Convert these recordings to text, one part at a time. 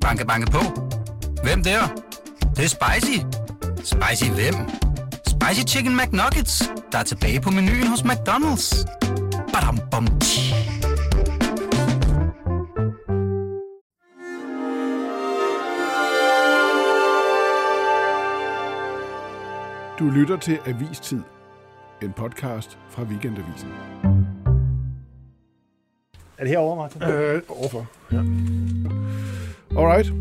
Banke, banke på. Hvem der? Det, det er spicy. Spicy hvem? Spicy Chicken McNuggets, der er tilbage på menuen hos McDonald's. Badum, bom, tji. Du lytter til Avistid, en podcast fra Weekendavisen. Er det herovre, Martin? Øh, overfor, ja. Alright.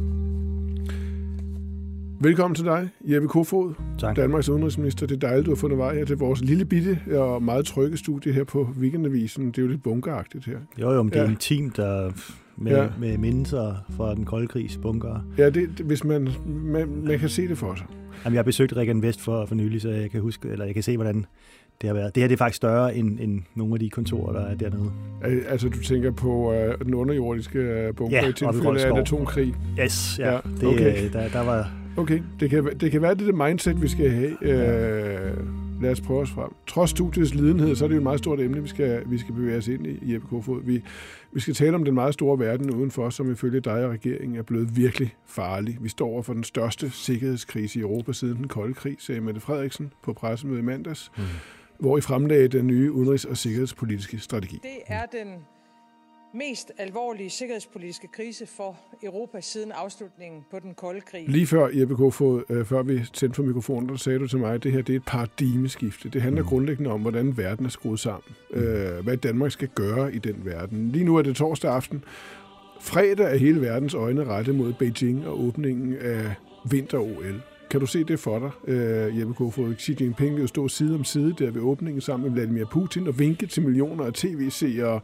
Velkommen til dig, Jeppe Kofod, Tak. Danmarks udenrigsminister. Det er dejligt, du har fundet vej her til vores lille bitte og meget trygge studie her på Weekendavisen. Det er jo lidt bunkeragtigt her. Jo, jo, men det er Ja. intimt og med, Ja. med mindelser fra den kolde krigs bunker. Ja, det, det, hvis man, man, man kan se det for sig. Jamen, jeg har besøgt Regan Vest for, for nylig, så jeg kan huske, eller jeg kan se, hvordan det har været. Det her det er faktisk større end, end nogle af de kontorer, der er dernede. Al- Altså, du tænker på uh, den underjordiske øh, bunker Ja, i i tilfælde af en atomkrig. Yes, ja. Ja, det, okay. øh, der, der var... Okay, det kan, det kan være det, det mindset, vi skal have. Øh, lad os prøve os frem. Trods studiets lidenhed, så er det jo et meget stort emne, vi skal, vi skal bevæge os ind i, Jeppe Kofod. Vi, vi skal tale om den meget store verden udenfor, som ifølge dig og regeringen er blevet virkelig farlig. Vi står over for den største sikkerhedskrise i Europa siden den kolde krig, sagde Mette Frederiksen på pressemødet i mandags, mm. Hvor I fremlagde den nye udenrigs- og sikkerhedspolitiske strategi. Det er den mest alvorlige sikkerhedspolitiske krise for Europa siden afslutningen på den kolde krig. Lige før, Jeppe Kofod, øh, før vi tændte for mikrofonen, der sagde du til mig, at det her det er et paradigmeskifte. Det handler grundlæggende om, hvordan verden er skruet sammen. Øh, hvad Danmark skal gøre i den verden. Lige nu er det torsdag aften. Fredag er hele verdens øjne rettet mod Beijing og åbningen af vinter-OL. Kan du se det for dig, øh, Jeppe Kofod? Xi Jinping vil jo stå side om side der ved åbningen sammen med Vladimir Putin og vinke til millioner af tv-seere.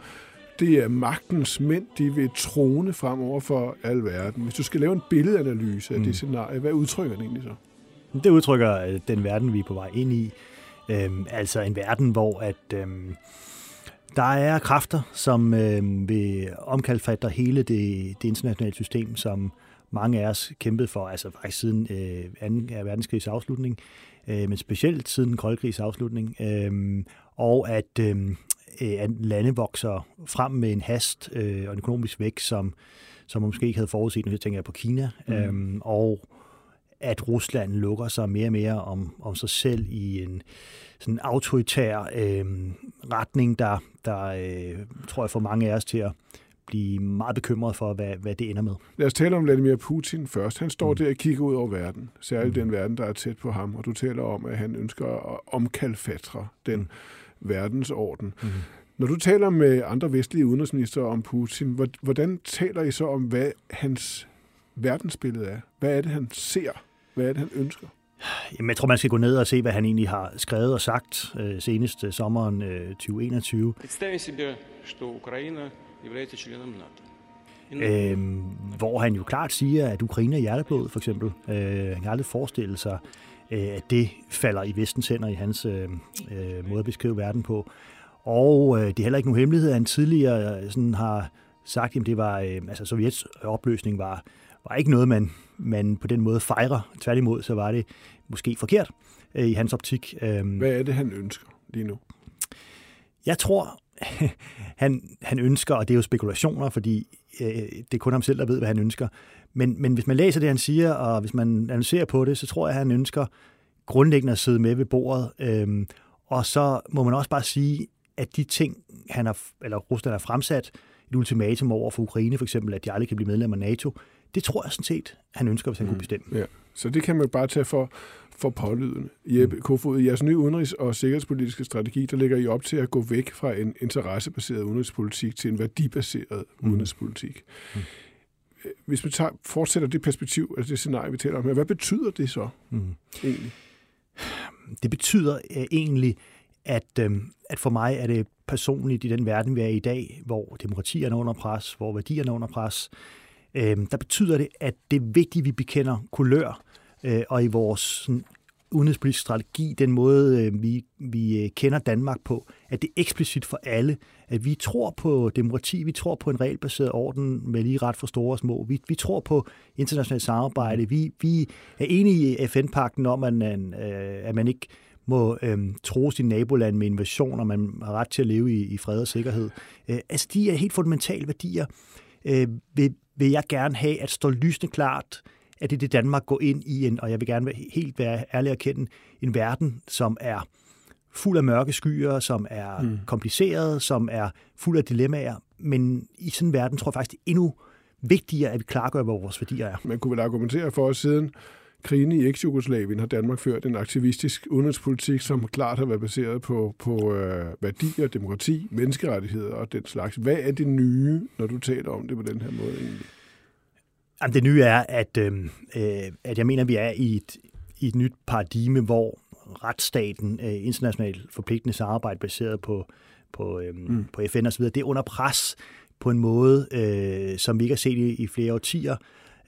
Det er magtens mænd, de vil trone fremover for al verden. Hvis du skal lave en billedanalyse af mm. det scenarie, hvad udtrykker det egentlig så? Det udtrykker øh, den verden, vi er på vej ind i. Øhm, altså en verden, hvor at øhm, der er kræfter, som øhm, vil omkalfatre hele det, det internationale system, som mange af os kæmpede for, altså faktisk siden øh, 2. verdenskrigs afslutning, øh, men specielt siden den kolde krigs afslutning, øh, og at, øh, at lande vokser frem med en hast øh, og en økonomisk vækst, som, som man måske ikke havde forudset, nu tænker jeg på Kina, mm. øh, og at Rusland lukker sig mere og mere om, om sig selv i en sådan autoritær øh, retning, der, der øh, tror jeg får mange af os til at blive meget bekymret for, hvad, hvad det ender med. Lad os tale om Vladimir Putin først. Han står mm. der og kigger ud over verden, særligt mm. den verden, der er tæt på ham, og du taler om, at han ønsker at omkalfatre den mm. verdensorden. Mm. Når du taler med andre vestlige udenrigsminister om Putin, hvordan taler I så om, hvad hans verdensbillede er? Hvad er det, han ser? Hvad er det, han ønsker? Jamen, jeg tror, man skal gå ned og se, hvad han egentlig har skrevet og sagt øh, senest øh, sommeren øh, 2021. Представим себе, что Украина является членом НАТО. Øh, hvor han jo klart siger, at Ukraine er hjerteblod, for eksempel. Øh, han kan aldrig forestille sig, øh, at det falder i vestens hænder i hans øh, øh, måde at beskrive verden på. Og øh, det er heller ikke nogen hemmelighed, at han tidligere øh, sådan har sagt, at det var, øh, altså Sovjets opløsning var, var ikke noget, man, man på den måde fejrer. Tværtimod, så var det måske forkert øh, i hans optik. Øh, Hvad er det, han ønsker lige nu? Jeg tror, han, han ønsker, og det er jo spekulationer, fordi øh, det er kun ham selv, der ved, hvad han ønsker. Men, men hvis man læser det, han siger, og hvis man analyserer på det, så tror jeg, at han ønsker grundlæggende at sidde med ved bordet. Øh, og så må man også bare sige, at de ting, han har, eller Rusland har fremsat, et ultimatum over for Ukraine for eksempel, at de aldrig kan blive medlem af NATO, det tror jeg sådan set, han ønsker, hvis han mm. kunne bestemme. Ja. Så det kan man bare tage for, for pålydende. Jeppe Kofod, i jeres nye udenrigs- og sikkerhedspolitiske strategi, der ligger I op til at gå væk fra en interessebaseret udenrigspolitik til en værdibaseret mm. udenrigspolitik. Mm. Hvis vi tager, fortsætter det perspektiv, altså det scenarie, vi taler om her, hvad betyder det så mm. egentlig? Det betyder uh, egentlig, at, øh, at for mig er det personligt i den verden, vi er i i dag, hvor demokratierne er under pres, hvor værdierne er under pres, øh, øh, der betyder det, at det er vigtigt, at vi bekender kulør, øh, og i vores sådan, udenrigspolitiske strategi, den måde, øh, vi, vi øh, kender Danmark på, at det er eksplicit for alle, at vi tror på demokrati, vi tror på en regelbaseret orden med lige ret for store og små. Vi, vi tror på internationalt samarbejde. Vi, vi er enige i FN-pakten om, at, man, øh, at man ikke må øh, tro sin naboland med invasion, og man har ret til at leve i, i fred og sikkerhed. Øh, altså, de er helt fundamentale værdier. Øh, vil, vil jeg gerne have, at stå lysende klart, at det er det Danmark går ind i en, og jeg vil gerne være, helt være ærlig og kende, en verden, som er fuld af mørke skyer, som er mm. kompliceret, som er fuld af dilemmaer, men i sådan en verden tror jeg faktisk, det er endnu vigtigere, at vi klargør, hvad vores værdier er. Man kunne vel argumentere for, at siden krigen i eks-Jugoslavien har Danmark ført en aktivistisk udenrigspolitik, som klart har været baseret på, på øh, værdier, demokrati, menneskerettigheder og den slags. Hvad er det nye, når du taler om det på den her måde egentlig? Jamen, det nye er, at, øh, at jeg mener, at vi er i et, i et nyt paradigme, hvor retsstaten, øh, internationalt forpligtende samarbejde baseret på, på, øh, mm. på FN osv., det er under pres på en måde, øh, som vi ikke har set i, i flere årtier.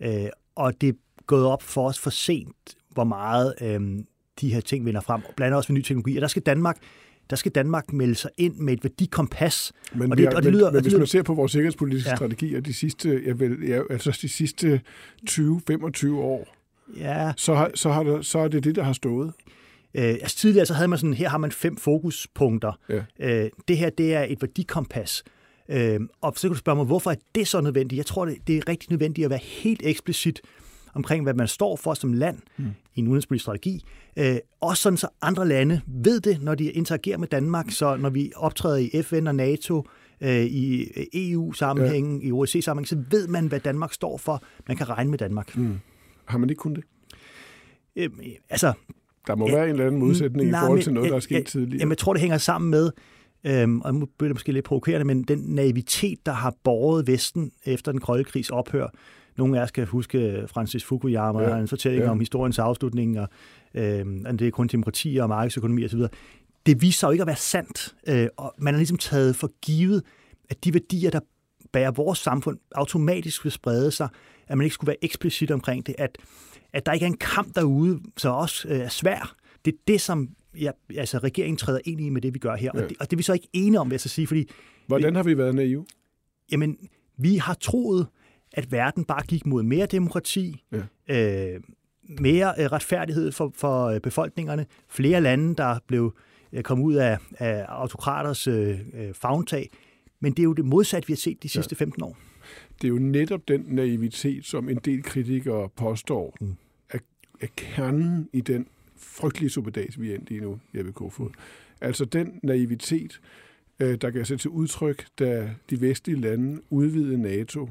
Øh, og det gået op for os for sent, hvor meget øh, de her ting vinder frem, blandt andet også med ny teknologi. Og der skal Danmark der skal Danmark melde sig ind med et værdikompas. Men, og det, og det lyder, men, men hvis man ser på vores sikkerhedspolitiske ja. strategier de sidste, jeg vil, ja, altså de sidste 20-25 år, ja. så, har, så, har der, så er det det, der har stået. Øh, altså tidligere så havde man sådan, her har man fem fokuspunkter. Ja. Øh, det her, det er et værdikompas. Øh, og så kan du spørge mig, hvorfor er det så nødvendigt? Jeg tror, det, det er rigtig nødvendigt at være helt eksplicit omkring, hvad man står for som land mm. i en udenrigspolitisk strategi. Øh, også sådan, så andre lande ved det, når de interagerer med Danmark. Så når vi optræder i FN og NATO, øh, i EU-sammenhængen, ja. i OSCE-sammenhængen, så ved man, hvad Danmark står for. Man kan regne med Danmark. Mm. Har man ikke kun det? Øh, altså, der må ja, være en eller anden modsætning nej, i forhold til noget, der er sket ja, tidligere. Jamen, jeg tror, det hænger sammen med, øhm, og nu bliver det måske lidt provokerende, men den naivitet, der har båret Vesten efter den kolde krigs ophør. Nogle af jer skal huske Francis Fukuyama ja, og en fortælling ja. om historiens afslutning, og øhm, det er kun demokrati og markedsøkonomi osv. Det viser sig jo ikke at være sandt, øh, og man har ligesom taget for givet, at de værdier, der bærer vores samfund, automatisk vil sprede sig, at man ikke skulle være eksplicit omkring det, at at der ikke er en kamp derude, så også øh, er svær. Det er det, som ja, altså, regeringen træder ind i med det, vi gør her. Ja. Og, det, og det er vi så ikke enige om, vil jeg så sige. Fordi, Hvordan har vi været naive? Jamen, vi har troet, at verden bare gik mod mere demokrati, ja. øh, mere øh, retfærdighed for, for øh, befolkningerne, flere lande, der blev øh, kom ud af, af autokraters øh, øh, fagntag. Men det er jo det modsatte, vi har set de sidste ja. 15 år. Det er jo netop den naivitet, som en del kritikere påstår, mm er kernen i den frygtelige suppedas, vi er endt i nu, Jeppe Kofod. Altså den naivitet, øh, der kan sig til udtryk, da de vestlige lande udvidede NATO,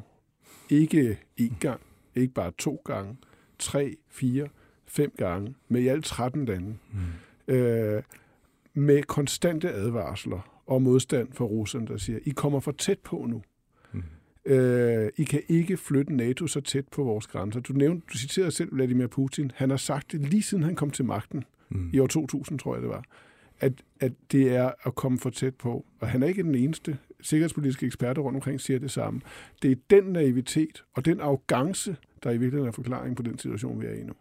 ikke én gang, ikke bare to gange, tre, fire, fem gange, med i alt 13 lande, mm. øh, med konstante advarsler og modstand fra Rusland, der siger, I kommer for tæt på nu. Øh, I kan ikke flytte NATO så tæt på vores grænser. Du nævnte, du citerede selv Vladimir Putin. Han har sagt det lige siden han kom til magten, mm. i år 2000, tror jeg det var, at, at det er at komme for tæt på. Og han er ikke den eneste. Sikkerhedspolitiske eksperter rundt omkring siger det samme. Det er den naivitet og den arrogance, der i virkeligheden er forklaring på den situation, vi er i nu.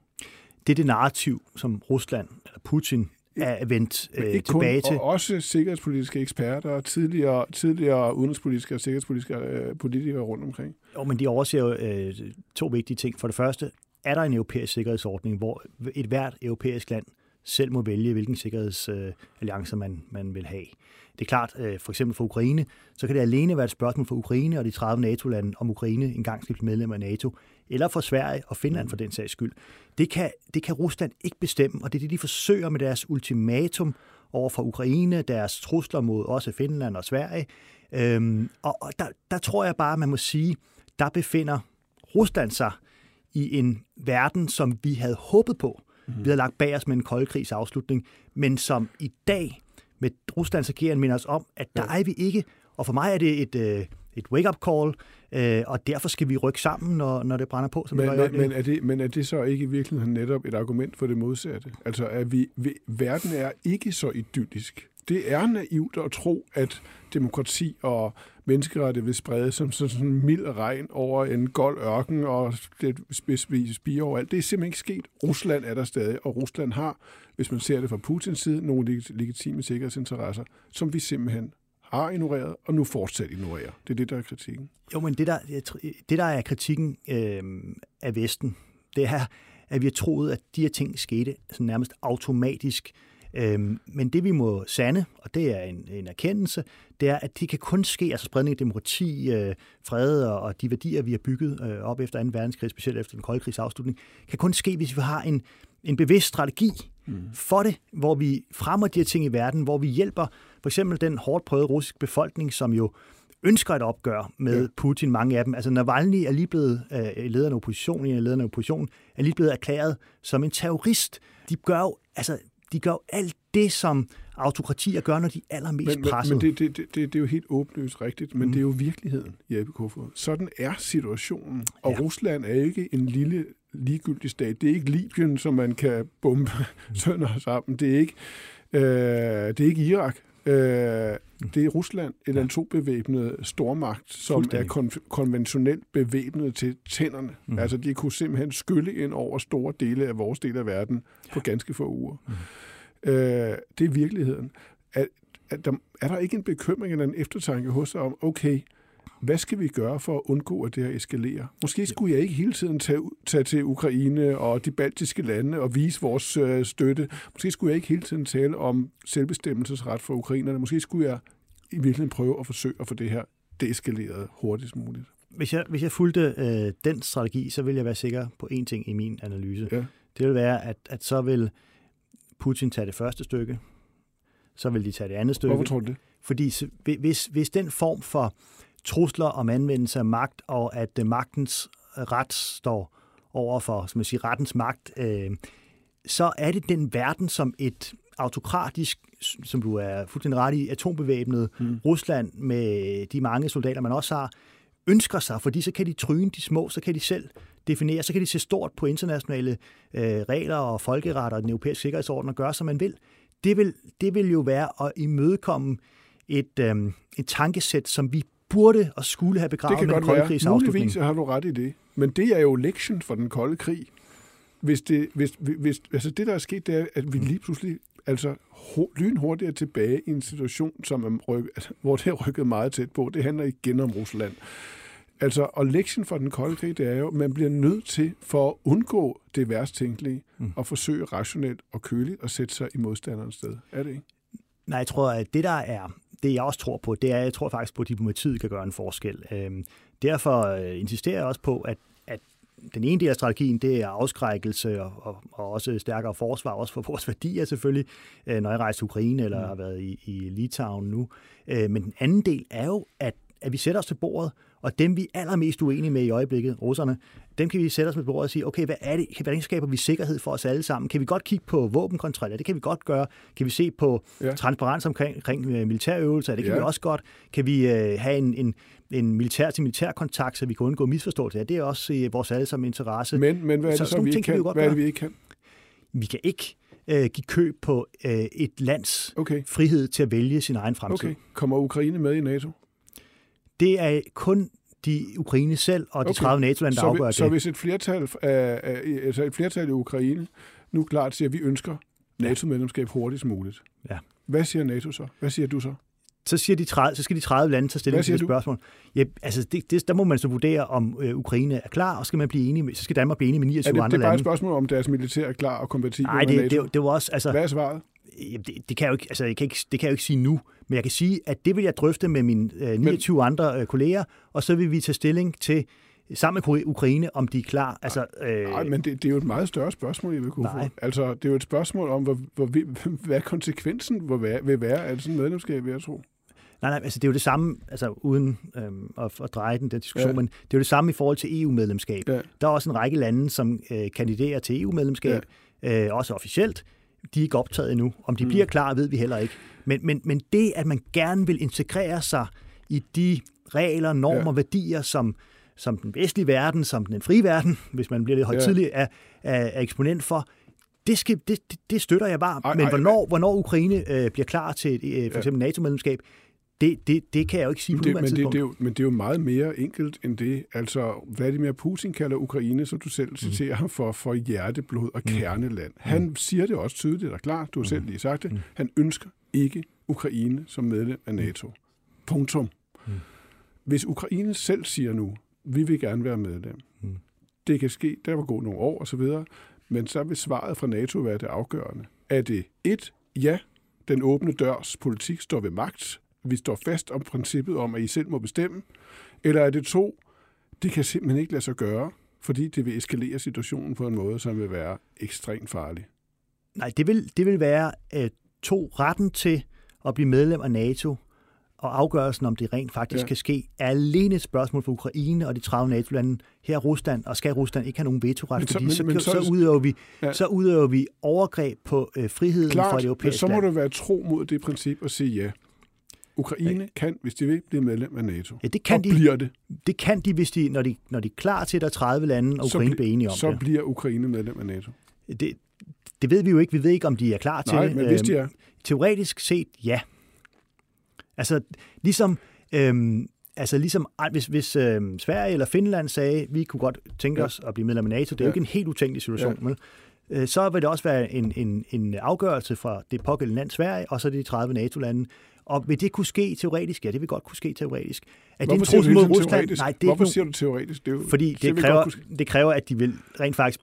Det er det narrativ, som Rusland, eller Putin, er vendt øh, ikke tilbage kun, til. Og også sikkerhedspolitiske eksperter og tidligere, tidligere udenrigspolitiske og sikkerhedspolitiske øh, politikere rundt omkring. Jo, men de overser jo øh, to vigtige ting. For det første, er der en europæisk sikkerhedsordning, hvor et hvert europæisk land selv må vælge, hvilken sikkerhedsalliance man, man vil have. Det er klart, øh, for eksempel for Ukraine, så kan det alene være et spørgsmål for Ukraine og de 30 NATO-lande, om Ukraine engang skal blive medlem af NATO, eller for Sverige og Finland for den sags skyld. Det kan, det kan Rusland ikke bestemme, og det er det, de forsøger med deres ultimatum over for Ukraine, deres trusler mod også Finland og Sverige. Øhm, og og der, der tror jeg bare, man må sige, der befinder Rusland sig i en verden, som vi havde håbet på. Mm. Vi havde lagt bag os med en koldkrigs afslutning, men som i dag med Ruslands ageren minder os om, at der ja. er vi ikke. Og for mig er det et, øh, et wake-up call, øh, og derfor skal vi rykke sammen, når, når det brænder på. Som men, men, men, er det, men er det så ikke i virkeligheden netop et argument for det modsatte? Altså, at vi, vi, verden er ikke så idyllisk. Det er naivt at tro, at demokrati og menneskerettighed vil sprede som sådan en mild regn over en gold ørken og det spiger overalt. Det er simpelthen ikke sket. Rusland er der stadig, og Rusland har, hvis man ser det fra Putins side, nogle legitime sikkerhedsinteresser, som vi simpelthen har ignoreret, og nu fortsat ignorerer. Det er det, der er kritikken. Jo, men det der, det der er kritikken øh, af Vesten, det er, at vi har troet, at de her ting skete sådan nærmest automatisk Øhm, men det vi må sande, og det er en, en erkendelse, det er, at det kan kun ske, altså spredning af demokrati, øh, fred og, og de værdier, vi har bygget øh, op efter 2. verdenskrig, specielt efter den kolde krigs afslutning, kan kun ske, hvis vi har en, en bevidst strategi mm. for det, hvor vi fremmer de her ting i verden, hvor vi hjælper for eksempel den hårdt prøvede russiske befolkning, som jo ønsker et opgør med ja. Putin, mange af dem. Altså Navalny er lige blevet øh, lederen af oppositionen, en af lederne af oppositionen, er lige blevet erklæret som en terrorist. De gør jo, altså, de gør jo alt det, som autokratier gør, når de er allermest men, presset. Men det, det, det, det er jo helt åbenlyst rigtigt, men mm. det er jo virkeligheden, Jeppe Kofod. Sådan er situationen, og ja. Rusland er ikke en lille ligegyldig stat. Det er ikke Libyen, som man kan bombe sønder sammen. Det er ikke, øh, det er ikke Irak. Øh, det er Rusland, et atombevæbnet stormagt, som er kon- konventionelt bevæbnet til tænderne. Mm. Altså, de kunne simpelthen skylle ind over store dele af vores del af verden på ganske få uger. Mm. Øh, det er virkeligheden. Er, er, der, er der ikke en bekymring eller en eftertanke hos dig om, okay, hvad skal vi gøre for at undgå, at det her eskalerer? Måske skulle jeg ikke hele tiden tage, tage til Ukraine og de baltiske lande og vise vores øh, støtte. Måske skulle jeg ikke hele tiden tale om selvbestemmelsesret for ukrainerne. Måske skulle jeg i virkeligheden prøve at forsøge at få det her deeskaleret hurtigst muligt. Hvis jeg, hvis jeg fulgte øh, den strategi, så vil jeg være sikker på én ting i min analyse. Ja. Det vil være, at, at så vil Putin tage det første stykke, så vil de tage det andet stykke. Hvorfor tror du det? Fordi hvis, hvis den form for trusler om anvendelse af magt, og at øh, magtens ret står over for som man siger, rettens magt, øh, så er det den verden, som et autokratisk, som du er fuldstændig ret i, atombevæbnet mm. Rusland med de mange soldater, man også har, ønsker sig, fordi så kan de tryne de små, så kan de selv definere, så kan de se stort på internationale øh, regler og folkeret og den europæiske sikkerhedsorden og gøre, som man vil. Det vil, det vil jo være at imødekomme et, øh, et tankesæt, som vi burde og skulle have begravet det kan med den kolde krigs afslutning. Muligvis har du ret i det. Men det er jo lektion for den kolde krig. Hvis det, hvis, hvis, altså det, der er sket, det er, at vi lige pludselig altså lynhurtigt er tilbage i en situation, som er ryk, altså, hvor det er rykket meget tæt på. Det handler igen om Rusland. Altså, og lektion for den kolde krig, det er jo, at man bliver nødt til, for at undgå det værst tænkelige, mm. at forsøge rationelt og køligt at sætte sig i modstanderens sted. Er det ikke? Nej, jeg tror, at det der er det, jeg også tror på, det er, at jeg tror faktisk på, at diplomatiet kan gøre en forskel. Øhm, derfor øh, insisterer jeg også på, at, at den ene del af strategien, det er afskrækkelse og, og, og også stærkere forsvar, også for vores værdier selvfølgelig, øh, når jeg rejser til Ukraine eller mm. har været i, i Litauen nu. Øh, men den anden del er jo, at, at vi sætter os til bordet og dem, vi er allermest uenige med i øjeblikket, russerne, dem kan vi sætte os med bordet og sige, okay, hvad er det? Hvordan skaber vi sikkerhed for os alle sammen? Kan vi godt kigge på våbenkontrol? Ja, det kan vi godt gøre. Kan vi se på ja. transparens omkring, omkring øh, militærøvelser? Det kan ja. vi også godt. Kan vi uh, have en, en, en militær til militær kontakt, så vi kan undgå misforståelser? Ja, det er også i vores alle sammen interesse. Men, men hvad er det så, så vi ikke kan? Hvad er det, vi ikke kan? Vi kan ikke uh, give køb på uh, et lands okay. frihed til at vælge sin egen fremtid. Okay. Kommer Ukraine med i NATO? Det er kun de Ukraine selv og de okay. 30 NATO-lande, der så, afgør det. Så hvis et flertal, øh, altså et flertal i Ukraine nu klart siger, at vi ønsker NATO-medlemskab hurtigst muligt. Ja. Hvad siger NATO så? Hvad siger du så? Så, siger de 30, så skal de 30 lande tage stilling til det spørgsmål. Ja, altså det, det, der må man så vurdere, om øh, Ukraine er klar, og skal man blive enige med, så skal Danmark blive enige med 29 er det, andre lande. Det er bare et spørgsmål om deres militær er klar og kompatibel Nej, det, med NATO. Det, det var også, altså, Hvad er svaret? Det, det, kan jeg jo ikke, altså, jeg kan ikke, det kan jeg jo ikke sige nu, men jeg kan sige, at det vil jeg drøfte med mine øh, 29 men, andre øh, kolleger, og så vil vi tage stilling til sammen med Ukraine, om de er klar. Altså, øh, Nej, men det, det er jo et meget større spørgsmål, jeg vil kunne få. Altså, det er jo et spørgsmål om, hvor, hvor, hvad konsekvensen vil være, vil være af sådan et medlemskab, vil jeg tro. Nej, nej, altså det er jo det samme, altså uden øhm, at, at dreje den, den diskussion, ja. men det er jo det samme i forhold til EU-medlemskab. Ja. Der er også en række lande, som øh, kandiderer til EU-medlemskab, ja. øh, også officielt, de er ikke optaget endnu. Om de mm. bliver klar, ved vi heller ikke. Men, men, men det, at man gerne vil integrere sig i de regler, normer, ja. værdier, som, som den vestlige verden, som den frie verden, hvis man bliver lidt højtidlig, ja. er, er, er eksponent for, det, skal, det, det støtter jeg bare. Ej, men ej, hvornår, ej. hvornår Ukraine øh, bliver klar til øh, for eksempel ja. NATO-medlemskab, det, det, det kan jeg jo ikke sige på det, men det, det er jo, men det er jo meget mere enkelt end det. Altså, Vladimir Putin kalder Ukraine, som du selv mm. citerer, for, for hjerteblod og mm. kerneland. Han mm. siger det også tydeligt og klart, du har selv lige sagt det. Han ønsker ikke Ukraine som medlem af NATO. Punktum. Hvis Ukraine selv siger nu, vi vil gerne være medlem, det kan ske, der vil gå nogle år osv., men så vil svaret fra NATO være det afgørende. Er det et, ja, den åbne dørs politik står ved magt, vi står fast om princippet om, at I selv må bestemme, eller er det to, det kan simpelthen ikke lade sig gøre, fordi det vil eskalere situationen på en måde, som vil være ekstremt farlig. Nej, det vil, det vil være uh, to retten til at blive medlem af NATO, og afgørelsen om det rent faktisk ja. kan ske, er alene et spørgsmål for Ukraine og de 30 NATO-lande. Her Rusland, og skal Rusland ikke have nogen vetoret, men så, fordi men, så, men, så, så, udøver vi, ja. så udøver vi overgreb på øh, friheden Klart, for det europæiske men så må land. du være tro mod det princip og sige ja. Ukraine ja. kan, hvis de vil, blive medlem af NATO. Ja, det kan og de, bliver det. Det kan de, hvis de, når, de, når de er klar til, at der er 30 lande, og Ukraine bliver enige om så det. Så bliver Ukraine medlem af NATO. Det, det ved vi jo ikke. Vi ved ikke, om de er klar Nej, til men hvis de er. Teoretisk set, ja. Altså, ligesom... Øhm, altså ligesom, hvis, hvis øhm, Sverige eller Finland sagde, vi kunne godt tænke ja. os at blive medlem af NATO, det er ja. jo ikke en helt utænkelig situation, ja. men øh, så vil det også være en, en, en afgørelse fra det pågældende land, Sverige, og så de 30 NATO-lande. Og vil det kunne ske teoretisk? Ja, det vil godt kunne ske teoretisk. Er Hvorfor det en trussel mod Rusland? Teoretisk? Nej, det er Hvorfor siger du teoretisk? Det er jo, fordi det, det kræver, det kræver, at de vil rent faktisk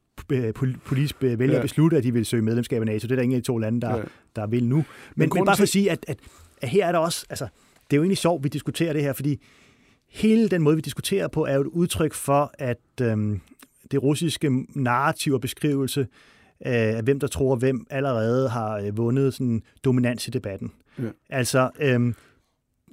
politisk vælge ja. at beslutte, at de vil søge medlemskab af NATO. Det er der ingen af de to lande, der, ja. der vil nu. Men, men, men bare for at sige, at, at, at her er der også... Altså, det er jo egentlig sjovt, vi diskuterer det her, fordi hele den måde, vi diskuterer på, er jo et udtryk for, at øhm, det russiske narrativ og beskrivelse øh, af hvem der tror, hvem allerede har øh, vundet sådan dominans i debatten. Ja. Altså, øhm,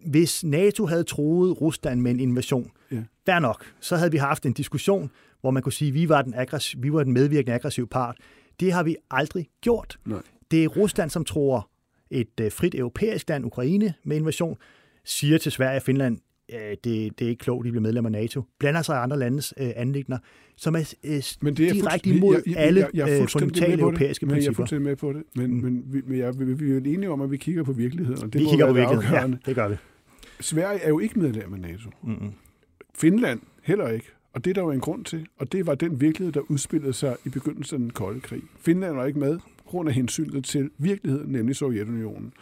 hvis NATO havde troet Rusland med en invasion, ja. fair nok, så havde vi haft en diskussion, hvor man kunne sige, at vi var den, aggressiv, vi var den medvirkende aggressive part. Det har vi aldrig gjort. Nej. Det er Rusland, som tror et øh, frit europæisk land, Ukraine, med invasion, siger til Sverige og Finland, øh, det, det er ikke klogt, de bliver medlem af NATO, blander sig i andre landes øh, anlægner, som er, øh, men det er direkte imod jeg, jeg, alle jeg, jeg, jeg fundamentale europæiske men principper. Jeg er fuldstændig med på det, men, mm. men, vi, men jeg, vi, vi er jo enige om, at vi kigger på virkeligheden. Og det vi kigger på virkeligheden, ja, det gør vi. Sverige er jo ikke medlem af NATO. Mm-hmm. Finland heller ikke. Og det er der jo en grund til, og det var den virkelighed, der udspillede sig i begyndelsen af den kolde krig. Finland var ikke med på grund af hensynet til virkeligheden, nemlig Sovjetunionen.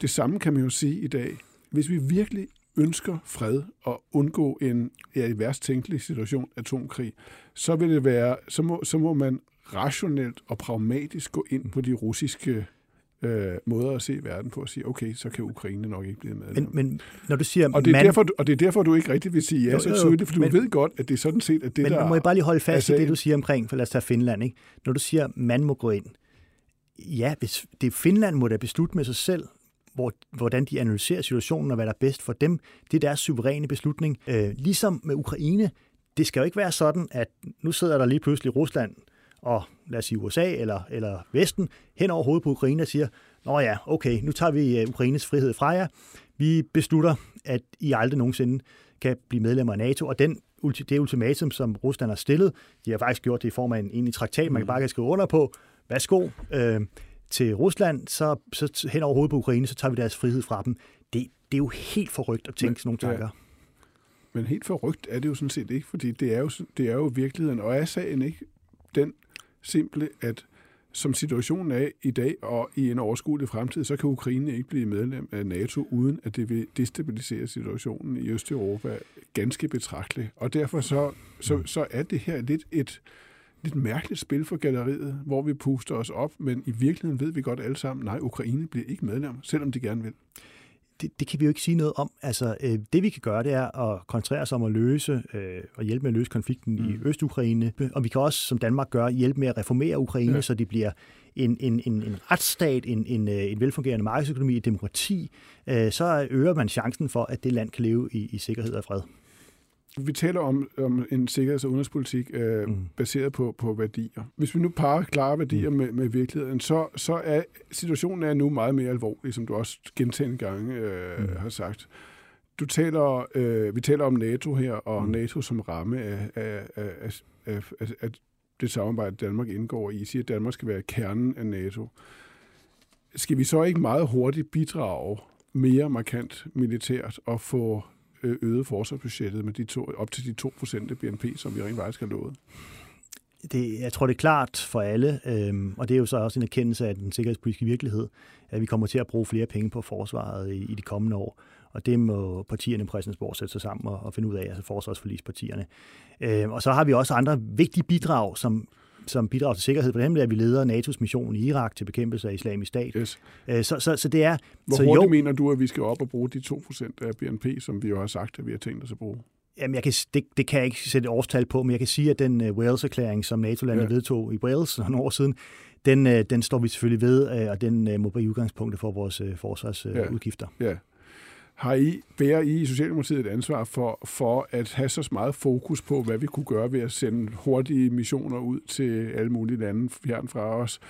Det samme kan man jo sige i dag. Hvis vi virkelig ønsker fred og undgå en ja, i værst tænkelig situation, atomkrig, så vil det være, så må, så må man rationelt og pragmatisk gå ind på de russiske øh, måder at se verden på og sige, okay, så kan Ukraine nok ikke blive med. Men, men når du siger... Og det, er man... derfor, og det er derfor, du ikke rigtig vil sige ja jo, så tydeligt, for men, du ved godt, at det er sådan set, at det men, der... Men må jeg bare lige holde fast i det, du siger omkring, for lad os tage Finland, ikke? Når du siger, man må gå ind, ja, hvis det Finland må da beslutte med sig selv, hvor, hvordan de analyserer situationen og hvad der er bedst for dem. Det er deres suveræne beslutning. Øh, ligesom med Ukraine, det skal jo ikke være sådan, at nu sidder der lige pludselig Rusland og lad os sige USA eller, eller Vesten hen over hovedet på Ukraine og siger, nå ja, okay, nu tager vi øh, Ukraines frihed fra jer. Vi beslutter, at I aldrig nogensinde kan blive medlemmer af NATO, og den, det ultimatum, som Rusland har stillet, de har faktisk gjort det i form af en egentlig traktat, man kan bare kan skrive under på. Værsgo. Øh, til Rusland, så, så hen over hovedet på Ukraine, så tager vi deres frihed fra dem. Det, det er jo helt forrygt at tænke Men, sådan nogle tanker. Ja. Men helt forrygt er det jo sådan set ikke, fordi det er jo, det er jo virkeligheden. Og er sagen ikke den simple, at som situationen er i dag og i en overskuelig fremtid, så kan Ukraine ikke blive medlem af NATO, uden at det vil destabilisere situationen i Østeuropa ganske betragteligt. Og derfor så, så, så er det her lidt et lidt mærkeligt spil for galleriet, hvor vi puster os op, men i virkeligheden ved vi godt alle sammen, nej, Ukraine bliver ikke medlem, selvom de gerne vil. Det, det kan vi jo ikke sige noget om. Altså, øh, det vi kan gøre, det er at koncentrere os om at løse øh, og hjælpe med at løse konflikten mm. i Øst-Ukraine. Og vi kan også, som Danmark gør, hjælpe med at reformere Ukraine, ja. så det bliver en, en, en, en retsstat, en, en, øh, en velfungerende markedsøkonomi, et demokrati. Øh, så øger man chancen for, at det land kan leve i, i sikkerhed og fred. Vi taler om, om en sikkerheds- og udenrigspolitik øh, mm. baseret på, på værdier. Hvis vi nu parer klare værdier mm. med, med virkeligheden, så, så er situationen er nu meget mere alvorlig, som du også gentagende gange øh, mm. har sagt. Du taler, øh, vi taler om NATO her, og mm. NATO som ramme af, af, af, af, af, af det samarbejde, Danmark indgår i. I siger, at Danmark skal være kernen af NATO. Skal vi så ikke meget hurtigt bidrage mere markant militært og få Øh, øget forsvarsbudgettet med de to, op til de 2 procent af BNP, som vi rent faktisk har lovet? Det, jeg tror, det er klart for alle, øhm, og det er jo så også en erkendelse af den sikkerhedspolitiske virkelighed, at vi kommer til at bruge flere penge på forsvaret i, i de kommende år. Og det må partierne på Christiansborg sætte sig sammen og, og finde ud af, altså forsvarsforlispartierne. Øhm, og så har vi også andre vigtige bidrag, som som bidrager til sikkerhed. For eksempel er vi leder NATO's mission i Irak til bekæmpelse af islamisk stat. Yes. Øh, så, så, så det er... Hvor så hurtigt jo, mener du, at vi skal op og bruge de 2% af BNP, som vi jo har sagt, at vi har tænkt os at bruge? Jamen, jeg kan, det, det kan jeg ikke sætte et årstal på, men jeg kan sige, at den uh, Wales-erklæring, som NATO-landet Ja. vedtog i Wales for nogle år siden, den, uh, den står vi selvfølgelig ved, uh, og den uh, må blive udgangspunktet for vores uh, forsvarsudgifter. Ja. Uh, udgifter. Ja. Har I, bærer I i Socialdemokratiet et ansvar for, for at have så meget fokus på, hvad vi kunne gøre ved at sende hurtige missioner ud til alle mulige lande fjern fra os,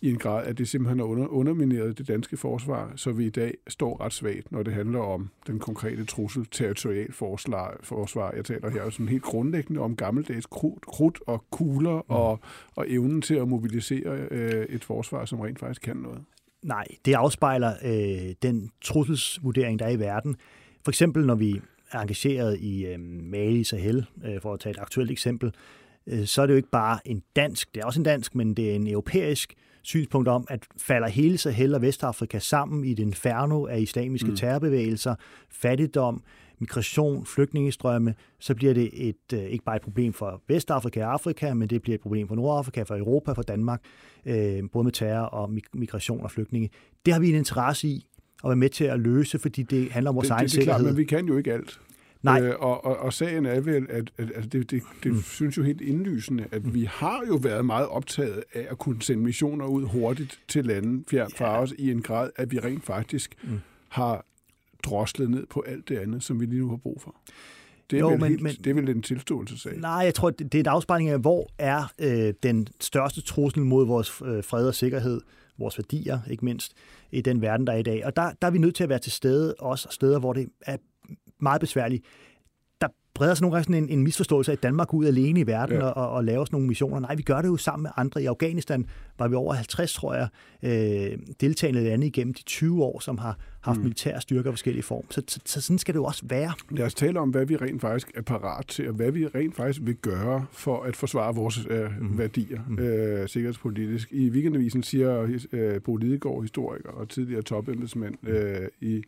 i en grad, at det simpelthen har under, undermineret det danske forsvar, så vi i dag står ret svagt, når det handler om den konkrete trussel, territorial forsvar. forsvar. Jeg taler her sådan helt grundlæggende om gammeldags krudt, krudt og kugler mm. og, og evnen til at mobilisere øh, et forsvar, som rent faktisk kan noget. Nej, det afspejler øh, den trusselsvurdering, der er i verden. For eksempel, når vi er engageret i øh, Mali, Sahel, øh, for at tage et aktuelt eksempel, øh, så er det jo ikke bare en dansk, det er også en dansk, men det er en europæisk synspunkt om, at falder hele Sahel og Vestafrika sammen i den inferno af islamiske mm. terrorbevægelser, fattigdom, migration, flygtningestrømme, så bliver det et, øh, ikke bare et problem for Vestafrika og Afrika, men det bliver et problem for Nordafrika, for Europa, for Danmark, øh, både med terror og migration og flygtninge. Det har vi en interesse i at være med til at løse, fordi det handler om vores det, egen det, det er sikkerhed. klart, men vi kan jo ikke alt. Nej. Øh, og, og, og sagen er vel, at, at, at det, det, det mm. synes jo helt indlysende, at mm. vi har jo været meget optaget af at kunne sende missioner ud hurtigt til lande fjern fra ja. os i en grad, at vi rent faktisk mm. har droslet ned på alt det andet, som vi lige nu har brug for. Det er, Jo, vel, men- helt, men- det er vel en tilståelsessag. Nej, jeg tror, det det er en afspejling af, hvor er øh, den største trussel mod vores øh, fred og sikkerhed, vores værdier, ikke mindst, i den verden, der er i dag. Og der, der er vi nødt til at være til stede, også steder, hvor det er meget besværligt. Der breder sig nogle gange sådan en, en misforståelse af, at Danmark ud alene i verden Ja. og, og laver sådan nogle missioner. Nej, vi gør det jo sammen med andre. I Afghanistan var vi over 50, tror jeg, øh, deltagende lande igennem de 20 år, som har haft mm. militære styrker af forskellige form. Så, så, så sådan skal det jo også være. Lad os tale om, hvad vi rent faktisk er parat til, og hvad vi rent faktisk vil gøre for at forsvare vores øh, mm. værdier øh, sikkerhedspolitisk. I weekendavisen siger øh, Bo Lidegaard, historiker og tidligere topembedsmand øh, i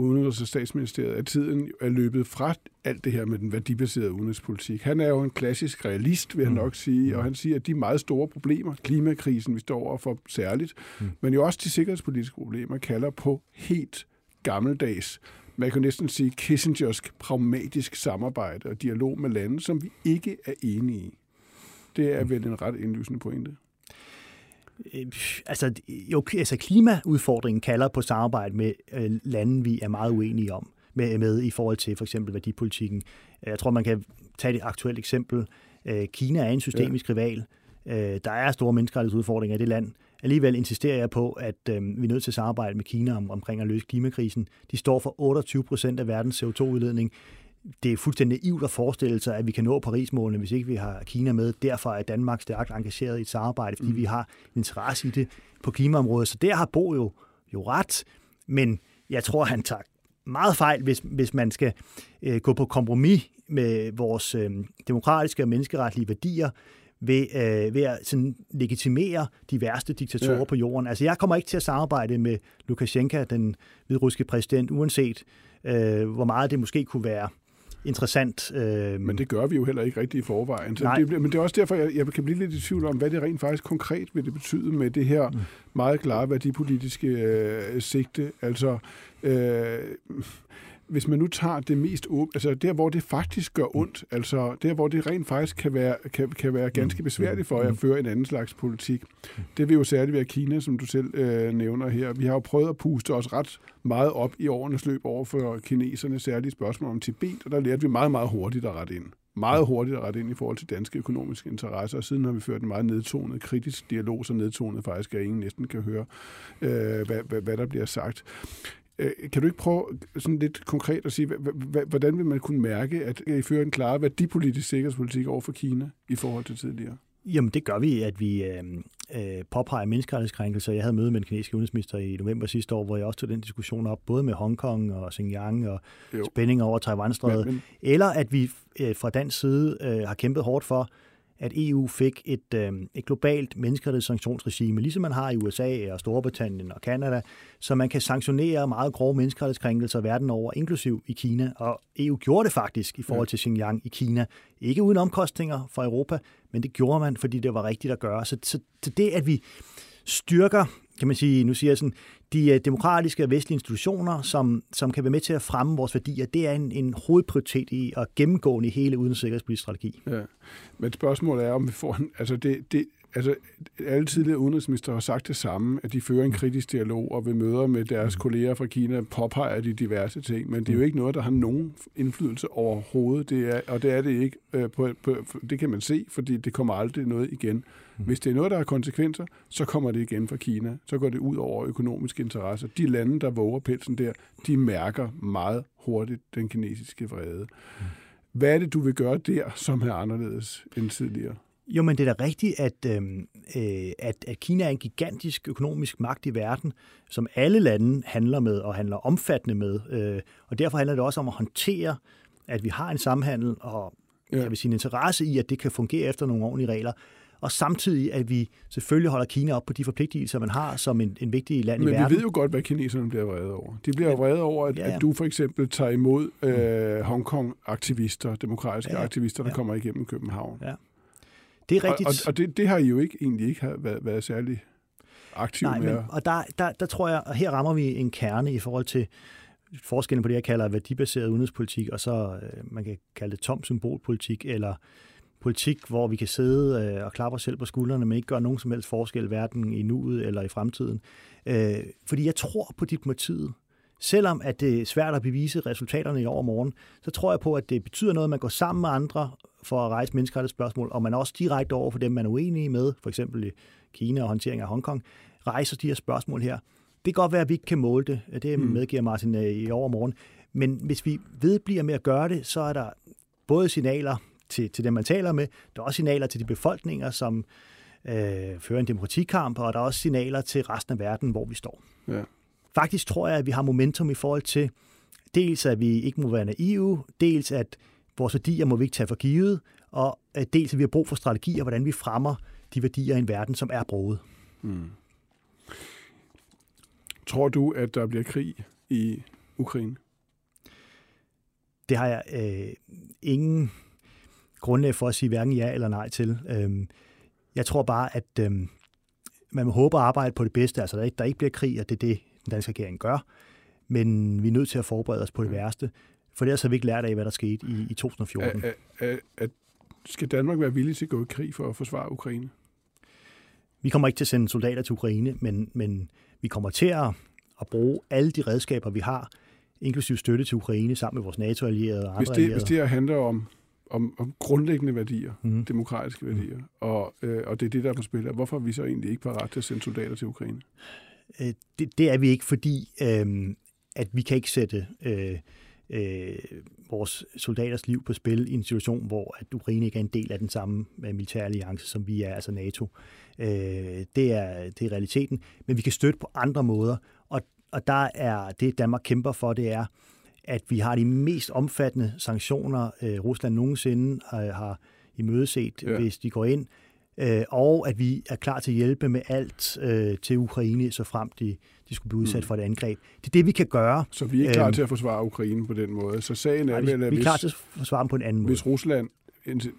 Udenrigs- og Statsministeriet, at tiden er løbet fra alt det her med den værdibaserede udenrigspolitik. Han er jo en klassisk realist, vil jeg nok sige, og han siger, at de meget store problemer, klimakrisen, vi står overfor særligt, mm. men jo også de sikkerhedspolitiske problemer, kalder på helt gammeldags man kan næsten sige Kissingersk pragmatisk samarbejde og dialog med lande, som vi ikke er enige i. Det er vel en ret indlysende pointe. Øh, altså, jo, altså klimaudfordringen kalder på samarbejde med øh, lande, vi er meget uenige om med, med i forhold til for eksempel værdipolitikken. Jeg tror, man kan tage et aktuelt eksempel. Øh, Kina er en systemisk ja. rival. Øh, der er store menneskerettighedsudfordringer i det land. Alligevel insisterer jeg på, at øh, vi er nødt til at samarbejde med Kina om, omkring at løse klimakrisen. De står for 28 procent af verdens CO2-udledning det er fuldstændig naivt at forestille sig, at vi kan nå Paris-målene, hvis ikke vi har Kina med. Derfor er Danmark stærkt engageret i et samarbejde, fordi mm. vi har en interesse i det på klimaområdet. Så der har Bo jo, jo ret, men jeg tror, han tager meget fejl, hvis, hvis man skal øh, gå på kompromis med vores øh, demokratiske og menneskeretlige værdier, ved, øh, ved at sådan, legitimere de værste diktatorer Ja. på jorden. Altså, jeg kommer ikke til at samarbejde med Lukashenko, den hvidrussiske præsident, uanset øh, hvor meget det måske kunne være interessant. Øh, Men det gør vi jo heller ikke rigtigt i forvejen. Så Nej. det, men det er også derfor, jeg, jeg kan blive lidt i tvivl om, hvad det rent faktisk konkret vil det betyde med det her Mm. meget klare værdipolitiske øh, sigte. Altså, øh, hvis man nu tager det mest åbne, altså der, hvor det faktisk gør ondt, altså der, hvor det rent faktisk kan være, kan, kan være ganske besværligt for jer at føre en anden slags politik, det vil jo særligt være Kina, som du selv øh, nævner her. Vi har jo prøvet at puste os ret meget op i årenes løb over for kineserne, særligt spørgsmål om Tibet, og der lærte vi meget, meget hurtigt at rette ind. Meget hurtigt at rette ind i forhold til danske økonomiske interesser, og siden har vi ført en meget nedtonet, kritisk dialog, så nedtonet faktisk, at ingen næsten kan høre, øh, hvad, hvad, hvad der bliver sagt. Øh, Kan du ikke prøve sådan lidt konkret at sige, hvordan vil man kunne mærke, at I fører en klar værdipolitisk sikkerhedspolitik over for Kina i forhold til tidligere? Jamen, det gør vi, at vi øh, øh, påpeger menneskerettighedskrænkelser. Jeg havde møde med den kinesiske udenrigsminister i november sidste år, hvor jeg også tog den diskussion op, både med Hongkong og Xinjiang og Jo. spændinger over Taiwanstrædet. Men- men- Eller at vi øh, fra dansk side øh, har kæmpet hårdt for, at EU fik et, øh, et globalt menneskerettighedssanktionsregime, ligesom man har i USA og Storbritannien og Kanada, så man kan sanktionere meget grove menneskerettighedskrænkelser verden over, inklusiv i Kina. Og EU gjorde det faktisk i forhold til Xinjiang i Kina. Ikke uden omkostninger for Europa, men det gjorde man, fordi det var rigtigt at gøre. Så, så, så det, at vi styrker, kan man sige, nu siger jeg sådan, de øh, demokratiske og vestlige institutioner, som, som kan være med til at fremme vores værdier, det er en, en hovedprioritet i at gennemgå i hele uden sikkerhedspolitisk strategi. Ja. Men spørgsmålet er, om vi får en, altså det, det, altså alle tidligere udenrigsminister har sagt det samme, at de fører en kritisk dialog, og ved møder med deres mm. kolleger fra Kina påpeger de diverse ting, men det er jo mm. ikke noget, der har nogen indflydelse overhovedet, det er, og det er det ikke. Øh, på, på, det kan man se, fordi det kommer aldrig noget igen. Mm. Hvis det er noget, der har konsekvenser, så kommer det igen fra Kina. Så går det ud over økonomiske interesser. De lande, der våger pelsen der, de mærker meget hurtigt den kinesiske vrede. Hvad er det, du vil gøre der, som er anderledes end tidligere? Jo, men det er da rigtigt, at, øhm, øh, at, at Kina er en gigantisk økonomisk magt i verden, som alle lande handler med og handler omfattende med. Øh, og derfor handler det også om at håndtere, at vi har en samhandel og ja. jeg vil sige, en interesse i, at det kan fungere efter nogle ordentlige regler og samtidig at vi selvfølgelig holder Kina op på de forpligtelser, man har som en, en vigtig land Men i verden. Men vi ved jo godt, hvad kineserne bliver vrede over. De bliver ja. vrede over, at, ja, ja. at du for eksempel tager imod øh, Hongkong-aktivister, demokratiske ja, ja. aktivister, der ja. kommer igennem København. Ja. Det er rigtigt. Og, og, og det, det har I jo ikke egentlig ikke været, været særlig aktiv Nej, med. Men, og der, der, der tror jeg, og her rammer vi en kerne i forhold til forskellen på det, jeg kalder værdibaseret udenrigspolitik, og så øh, man kan kalde det tom symbolpolitik, eller politik, hvor vi kan sidde øh, og klappe os selv på skuldrene, men ikke gøre nogen som helst forskel hverken i nuet eller i fremtiden. Øh, fordi jeg tror på diplomatiet. Selvom at det er svært at bevise resultaterne i overmorgen, så tror jeg på, at det betyder noget, at man går sammen med andre for at rejse menneskerettighedsspørgsmål, og man også direkte over for dem, man er uenig med, for eksempel i Kina og håndtering af Hongkong, rejser de her spørgsmål her. Det kan godt være, at vi ikke kan måle det. Det mm. medgiver Martin øh, i overmorgen. Men hvis vi vedbliver med at gøre det, så er der både signaler til, til dem, man taler med. Der er også signaler til de befolkninger, som øh, fører en demokratikamp, og der er også signaler til resten af verden, hvor vi står. Ja. Faktisk tror jeg, at vi har momentum i forhold til dels, at vi ikke må være naive, dels at vores værdier må vi ikke tage for givet, og dels at vi har brug for strategier, hvordan vi fremmer de værdier i en verden, som er broet. Mm. Tror du, at der bliver krig i Ukraine? Det har jeg øh, ingen grundlag for at sige hverken ja eller nej til. Øhm, jeg tror bare, at øhm, man håber at arbejde på det bedste, altså der ikke, der ikke bliver krig, og det er det, den danske regering gør. Men vi er nødt til at forberede os på det værste, for ellers har vi ikke lært af, hvad der skete i, i 2014. Er, er, er, skal Danmark være villig til at gå i krig for at forsvare Ukraine? Vi kommer ikke til at sende soldater til Ukraine, men, men vi kommer til at, at bruge alle de redskaber, vi har, inklusiv støtte til Ukraine sammen med vores NATO-allierede og andre hvis det, allierede. Hvis det her handler om om, om grundlæggende værdier, mm. demokratiske værdier, mm. og, øh, og det er det, der er på spil. Hvorfor er vi så egentlig ikke parat til at sende soldater til Ukraine? Øh, det, det er vi ikke, fordi øh, at vi kan ikke sætte øh, øh, vores soldaters liv på spil i en situation, hvor at Ukraine ikke er en del af den samme øh, militære alliance, som vi er, altså NATO. Øh, det, er, det er realiteten. Men vi kan støtte på andre måder, og, og der er det, Danmark kæmper for, det er, at vi har de mest omfattende sanktioner, øh, Rusland nogensinde har, har imødeset, ja. hvis de går ind, øh, og at vi er klar til at hjælpe med alt øh, til Ukraine, så frem de, de skulle blive udsat mm. for et angreb. Det er det, vi kan gøre. Så vi er ikke klar æm, til at forsvare Ukraine på den måde. Så sagen er nej, vel, at vi er klar til at forsvare dem på en anden måde. Hvis Rusland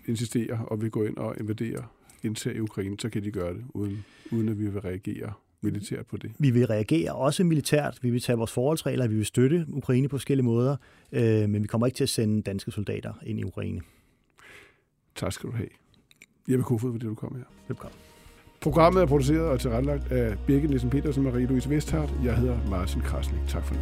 insisterer og vil gå ind og invadere indtage Ukraine, så kan de gøre det, uden, uden at vi vil reagere militært på det? Vi vil reagere også militært. Vi vil tage vores forholdsregler. Vi vil støtte Ukraine på forskellige måder. Øh, men vi kommer ikke til at sende danske soldater ind i Ukraine. Tak skal du have. Jeppe Kofod, for det du kom her. Velkommen. Programmet er produceret og tilrettelagt af Birgit Nielsen Petersen og Marie-Louise Vesthardt. Jeg hedder Martin Krasnik. Tak for nu.